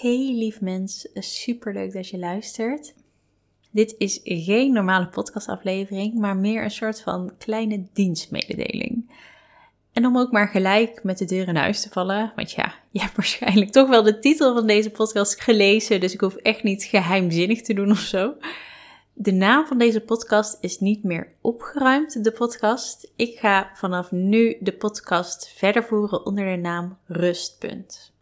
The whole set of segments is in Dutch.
Hey lief mens, super leuk dat je luistert. Dit is geen normale podcastaflevering, maar meer een soort van kleine dienstmededeling. En om ook maar gelijk met de deur in huis te vallen, want ja, je hebt waarschijnlijk toch wel de titel van deze podcast gelezen, dus ik hoef echt niet geheimzinnig te doen of zo. De naam van deze podcast is niet meer opgeruimd, de podcast. Ik ga vanaf nu de podcast verder voeren onder de naam Rustpunt.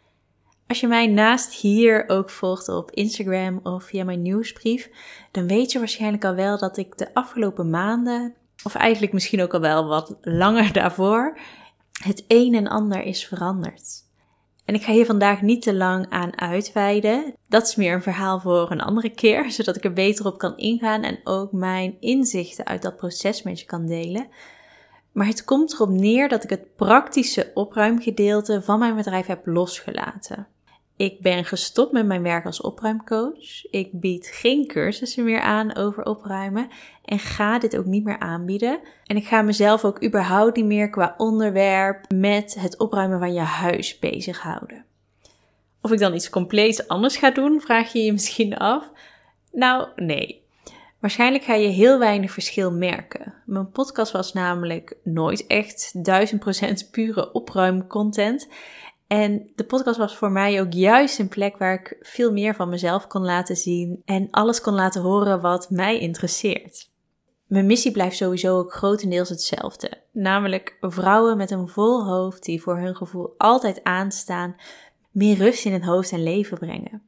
Als je mij naast hier ook volgt op Instagram of via mijn nieuwsbrief, dan weet je waarschijnlijk al wel dat ik de afgelopen maanden, of eigenlijk misschien ook al wel wat langer daarvoor, het een en ander is veranderd. En ik ga hier vandaag niet te lang aan uitweiden. Dat is meer een verhaal voor een andere keer, zodat ik er beter op kan ingaan en ook mijn inzichten uit dat proces met je kan delen. Maar het komt erop neer dat ik het praktische opruimgedeelte van mijn bedrijf heb losgelaten. Ik ben gestopt met mijn werk als opruimcoach. Ik bied geen cursussen meer aan over opruimen en ga dit ook niet meer aanbieden. En ik ga mezelf ook überhaupt niet meer qua onderwerp met het opruimen van je huis bezighouden. Of ik dan iets compleet anders ga doen, vraag je je misschien af. Nou, nee. Waarschijnlijk ga je heel weinig verschil merken. Mijn podcast was namelijk nooit echt 1000% pure opruimcontent. En de podcast was voor mij ook juist een plek waar ik veel meer van mezelf kon laten zien en alles kon laten horen wat mij interesseert. Mijn missie blijft sowieso ook grotendeels hetzelfde, namelijk vrouwen met een vol hoofd die voor hun gevoel altijd aanstaan, meer rust in het hoofd en leven brengen.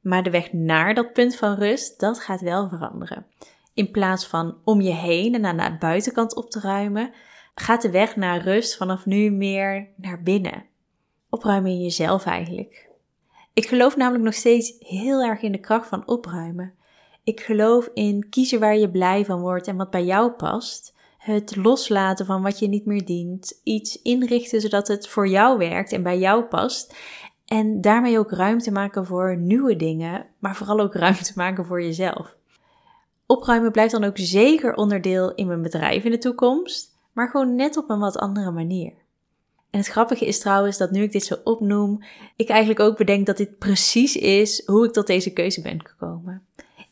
Maar de weg naar dat punt van rust, dat gaat wel veranderen. In plaats van om je heen en aan de buitenkant op te ruimen, gaat de weg naar rust vanaf nu meer naar binnen opruimen in jezelf eigenlijk. Ik geloof namelijk nog steeds heel erg in de kracht van opruimen. Ik geloof in kiezen waar je blij van wordt en wat bij jou past. Het loslaten van wat je niet meer dient. Iets inrichten zodat het voor jou werkt en bij jou past. En daarmee ook ruimte maken voor nieuwe dingen, maar vooral ook ruimte maken voor jezelf. Opruimen blijft dan ook zeker onderdeel in mijn bedrijf in de toekomst, maar gewoon net op een wat andere manier. En het grappige is trouwens dat nu ik dit zo opnoem, ik eigenlijk ook bedenk dat dit precies is hoe ik tot deze keuze ben gekomen.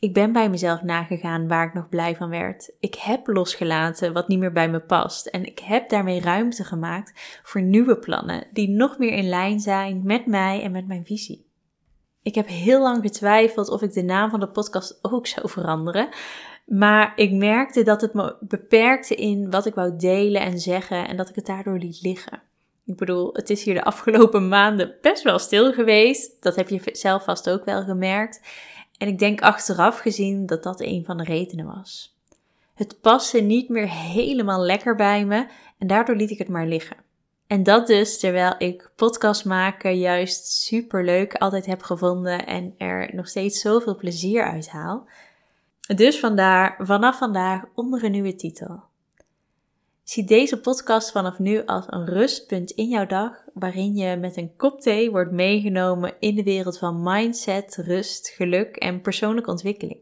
Ik ben bij mezelf nagegaan waar ik nog blij van werd. Ik heb losgelaten wat niet meer bij me past. En ik heb daarmee ruimte gemaakt voor nieuwe plannen die nog meer in lijn zijn met mij en met mijn visie. Ik heb heel lang getwijfeld of ik de naam van de podcast ook zou veranderen. Maar ik merkte dat het me beperkte in wat ik wou delen en zeggen en dat ik het daardoor liet liggen. Ik bedoel, het is hier de afgelopen maanden best wel stil geweest. Dat heb je zelf vast ook wel gemerkt. En ik denk achteraf gezien dat dat een van de redenen was. Het paste niet meer helemaal lekker bij me en daardoor liet ik het maar liggen. En dat dus terwijl ik podcast maken juist super leuk altijd heb gevonden en er nog steeds zoveel plezier uit haal. Dus vandaar vanaf vandaag onder een nieuwe titel. Zie deze podcast vanaf nu als een rustpunt in jouw dag, waarin je met een kop thee wordt meegenomen in de wereld van mindset, rust, geluk en persoonlijke ontwikkeling.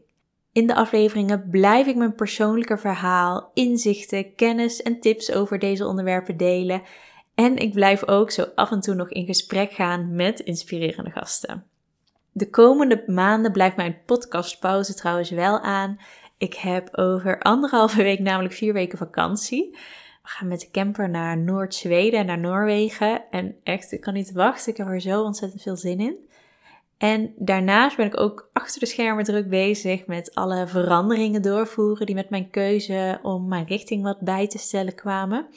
In de afleveringen blijf ik mijn persoonlijke verhaal, inzichten, kennis en tips over deze onderwerpen delen. En ik blijf ook zo af en toe nog in gesprek gaan met inspirerende gasten. De komende maanden blijft mijn podcastpauze trouwens wel aan ik heb over anderhalve week namelijk vier weken vakantie. We gaan met de camper naar Noord-Zweden en naar Noorwegen. En echt, ik kan niet wachten. Ik heb er zo ontzettend veel zin in. En daarnaast ben ik ook achter de schermen druk bezig met alle veranderingen doorvoeren die met mijn keuze om mijn richting wat bij te stellen kwamen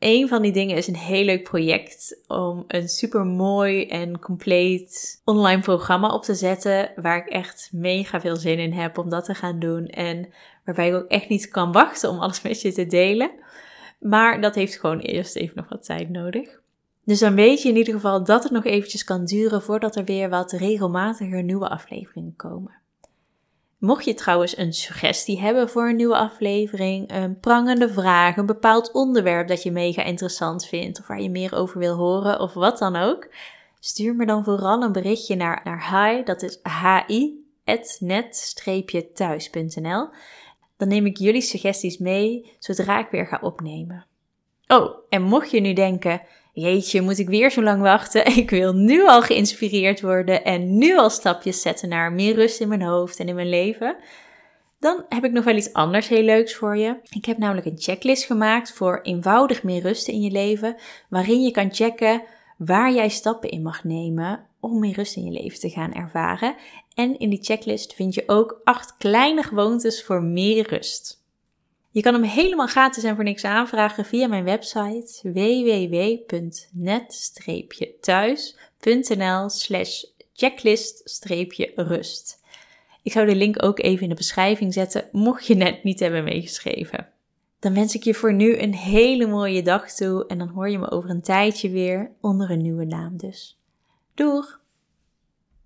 een van die dingen is een heel leuk project om een super mooi en compleet online programma op te zetten. Waar ik echt mega veel zin in heb om dat te gaan doen. En waarbij ik ook echt niet kan wachten om alles met je te delen. Maar dat heeft gewoon eerst even nog wat tijd nodig. Dus dan weet je in ieder geval dat het nog eventjes kan duren voordat er weer wat regelmatiger nieuwe afleveringen komen. Mocht je trouwens een suggestie hebben voor een nieuwe aflevering, een prangende vraag, een bepaald onderwerp dat je mega interessant vindt of waar je meer over wil horen of wat dan ook, stuur me dan vooral een berichtje naar, naar hi, dat is hi, net-thuis.nl. Dan neem ik jullie suggesties mee zodra ik weer ga opnemen. Oh, en mocht je nu denken, jeetje, moet ik weer zo lang wachten? Ik wil nu al geïnspireerd worden en nu al stapjes zetten naar meer rust in mijn hoofd en in mijn leven. Dan heb ik nog wel iets anders heel leuks voor je. Ik heb namelijk een checklist gemaakt voor eenvoudig meer rust in je leven, waarin je kan checken waar jij stappen in mag nemen om meer rust in je leven te gaan ervaren. En in die checklist vind je ook acht kleine gewoontes voor meer rust. Je kan hem helemaal gratis en voor niks aanvragen via mijn website www.net-thuis.nl slash checklist-rust. Ik zou de link ook even in de beschrijving zetten, mocht je net niet hebben meegeschreven. Dan wens ik je voor nu een hele mooie dag toe en dan hoor je me over een tijdje weer onder een nieuwe naam dus. Doeg!